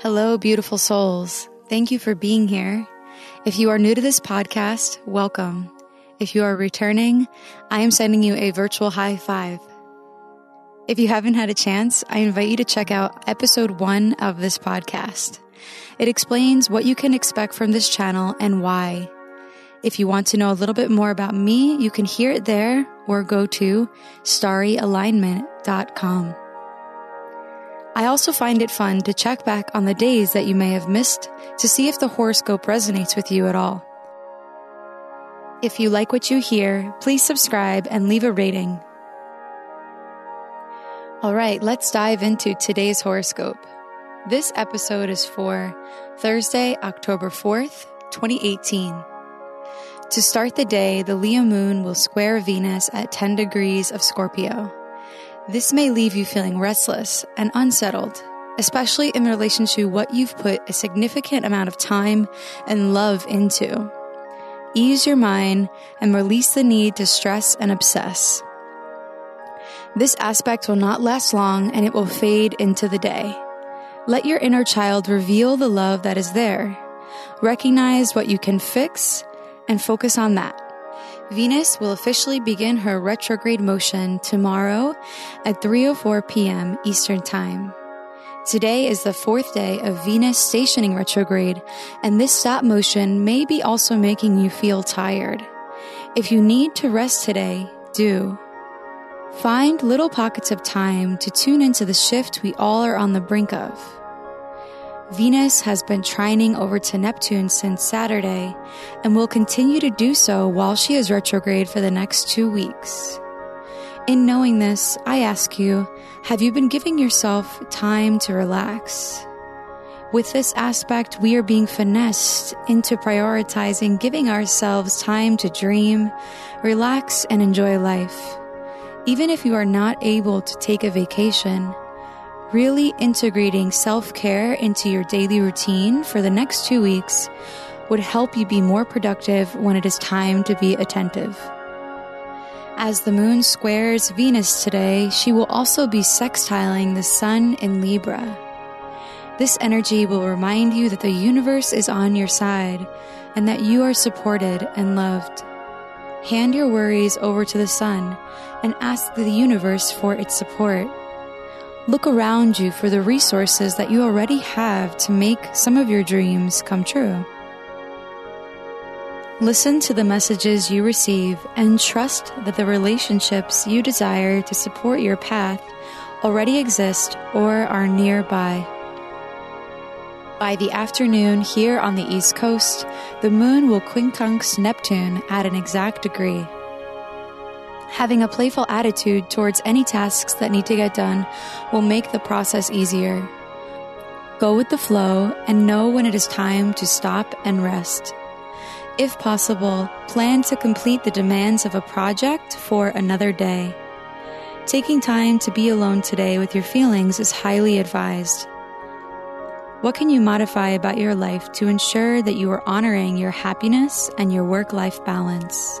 Hello, beautiful souls. Thank you for being here. If you are new to this podcast, welcome. If you are returning, I am sending you a virtual high five. If you haven't had a chance, I invite you to check out episode one of this podcast. It explains what you can expect from this channel and why. If you want to know a little bit more about me, you can hear it there or go to starryalignment.com. I also find it fun to check back on the days that you may have missed to see if the horoscope resonates with you at all. If you like what you hear, please subscribe and leave a rating. All right, let's dive into today's horoscope. This episode is for Thursday, October 4th, 2018. To start the day, the Leo moon will square Venus at 10 degrees of Scorpio. This may leave you feeling restless and unsettled, especially in relation to what you've put a significant amount of time and love into. Ease your mind and release the need to stress and obsess. This aspect will not last long and it will fade into the day. Let your inner child reveal the love that is there. Recognize what you can fix and focus on that. Venus will officially begin her retrograde motion tomorrow at 3:04 p.m. Eastern Time. Today is the fourth day of Venus stationing retrograde, and this stop motion may be also making you feel tired. If you need to rest today, do. Find little pockets of time to tune into the shift we all are on the brink of. Venus has been trining over to Neptune since Saturday and will continue to do so while she is retrograde for the next two weeks. In knowing this, I ask you, have you been giving yourself time to relax? With this aspect, we are being finessed into prioritizing giving ourselves time to dream, relax, and enjoy life. Even if you are not able to take a vacation, Really integrating self care into your daily routine for the next two weeks would help you be more productive when it is time to be attentive. As the moon squares Venus today, she will also be sextiling the sun in Libra. This energy will remind you that the universe is on your side and that you are supported and loved. Hand your worries over to the sun and ask the universe for its support. Look around you for the resources that you already have to make some of your dreams come true. Listen to the messages you receive and trust that the relationships you desire to support your path already exist or are nearby. By the afternoon here on the East Coast, the moon will quincunx Neptune at an exact degree. Having a playful attitude towards any tasks that need to get done will make the process easier. Go with the flow and know when it is time to stop and rest. If possible, plan to complete the demands of a project for another day. Taking time to be alone today with your feelings is highly advised. What can you modify about your life to ensure that you are honoring your happiness and your work life balance?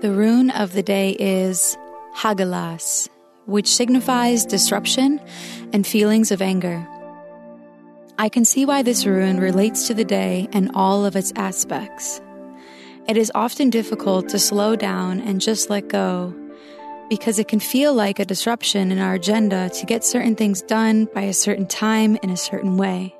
The rune of the day is Hagalaz, which signifies disruption and feelings of anger. I can see why this rune relates to the day and all of its aspects. It is often difficult to slow down and just let go because it can feel like a disruption in our agenda to get certain things done by a certain time in a certain way.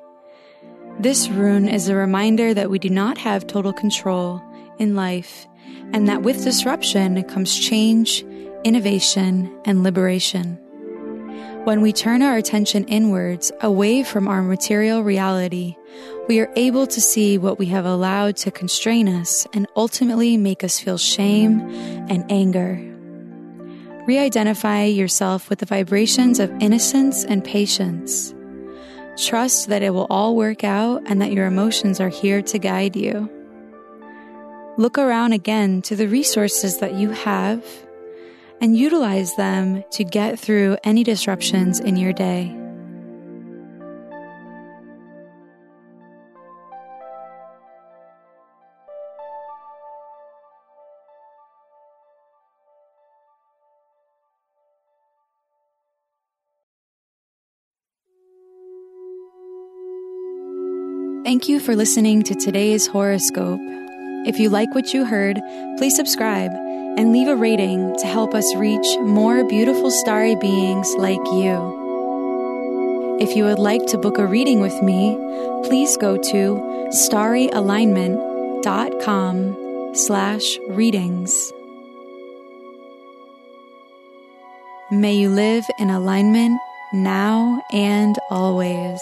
This rune is a reminder that we do not have total control in life and that with disruption comes change, innovation, and liberation. When we turn our attention inwards, away from our material reality, we are able to see what we have allowed to constrain us and ultimately make us feel shame and anger. Re identify yourself with the vibrations of innocence and patience. Trust that it will all work out and that your emotions are here to guide you. Look around again to the resources that you have and utilize them to get through any disruptions in your day. Thank you for listening to today's horoscope. If you like what you heard, please subscribe and leave a rating to help us reach more beautiful starry beings like you. If you would like to book a reading with me, please go to starryalignment.com slash readings. May you live in alignment now and always.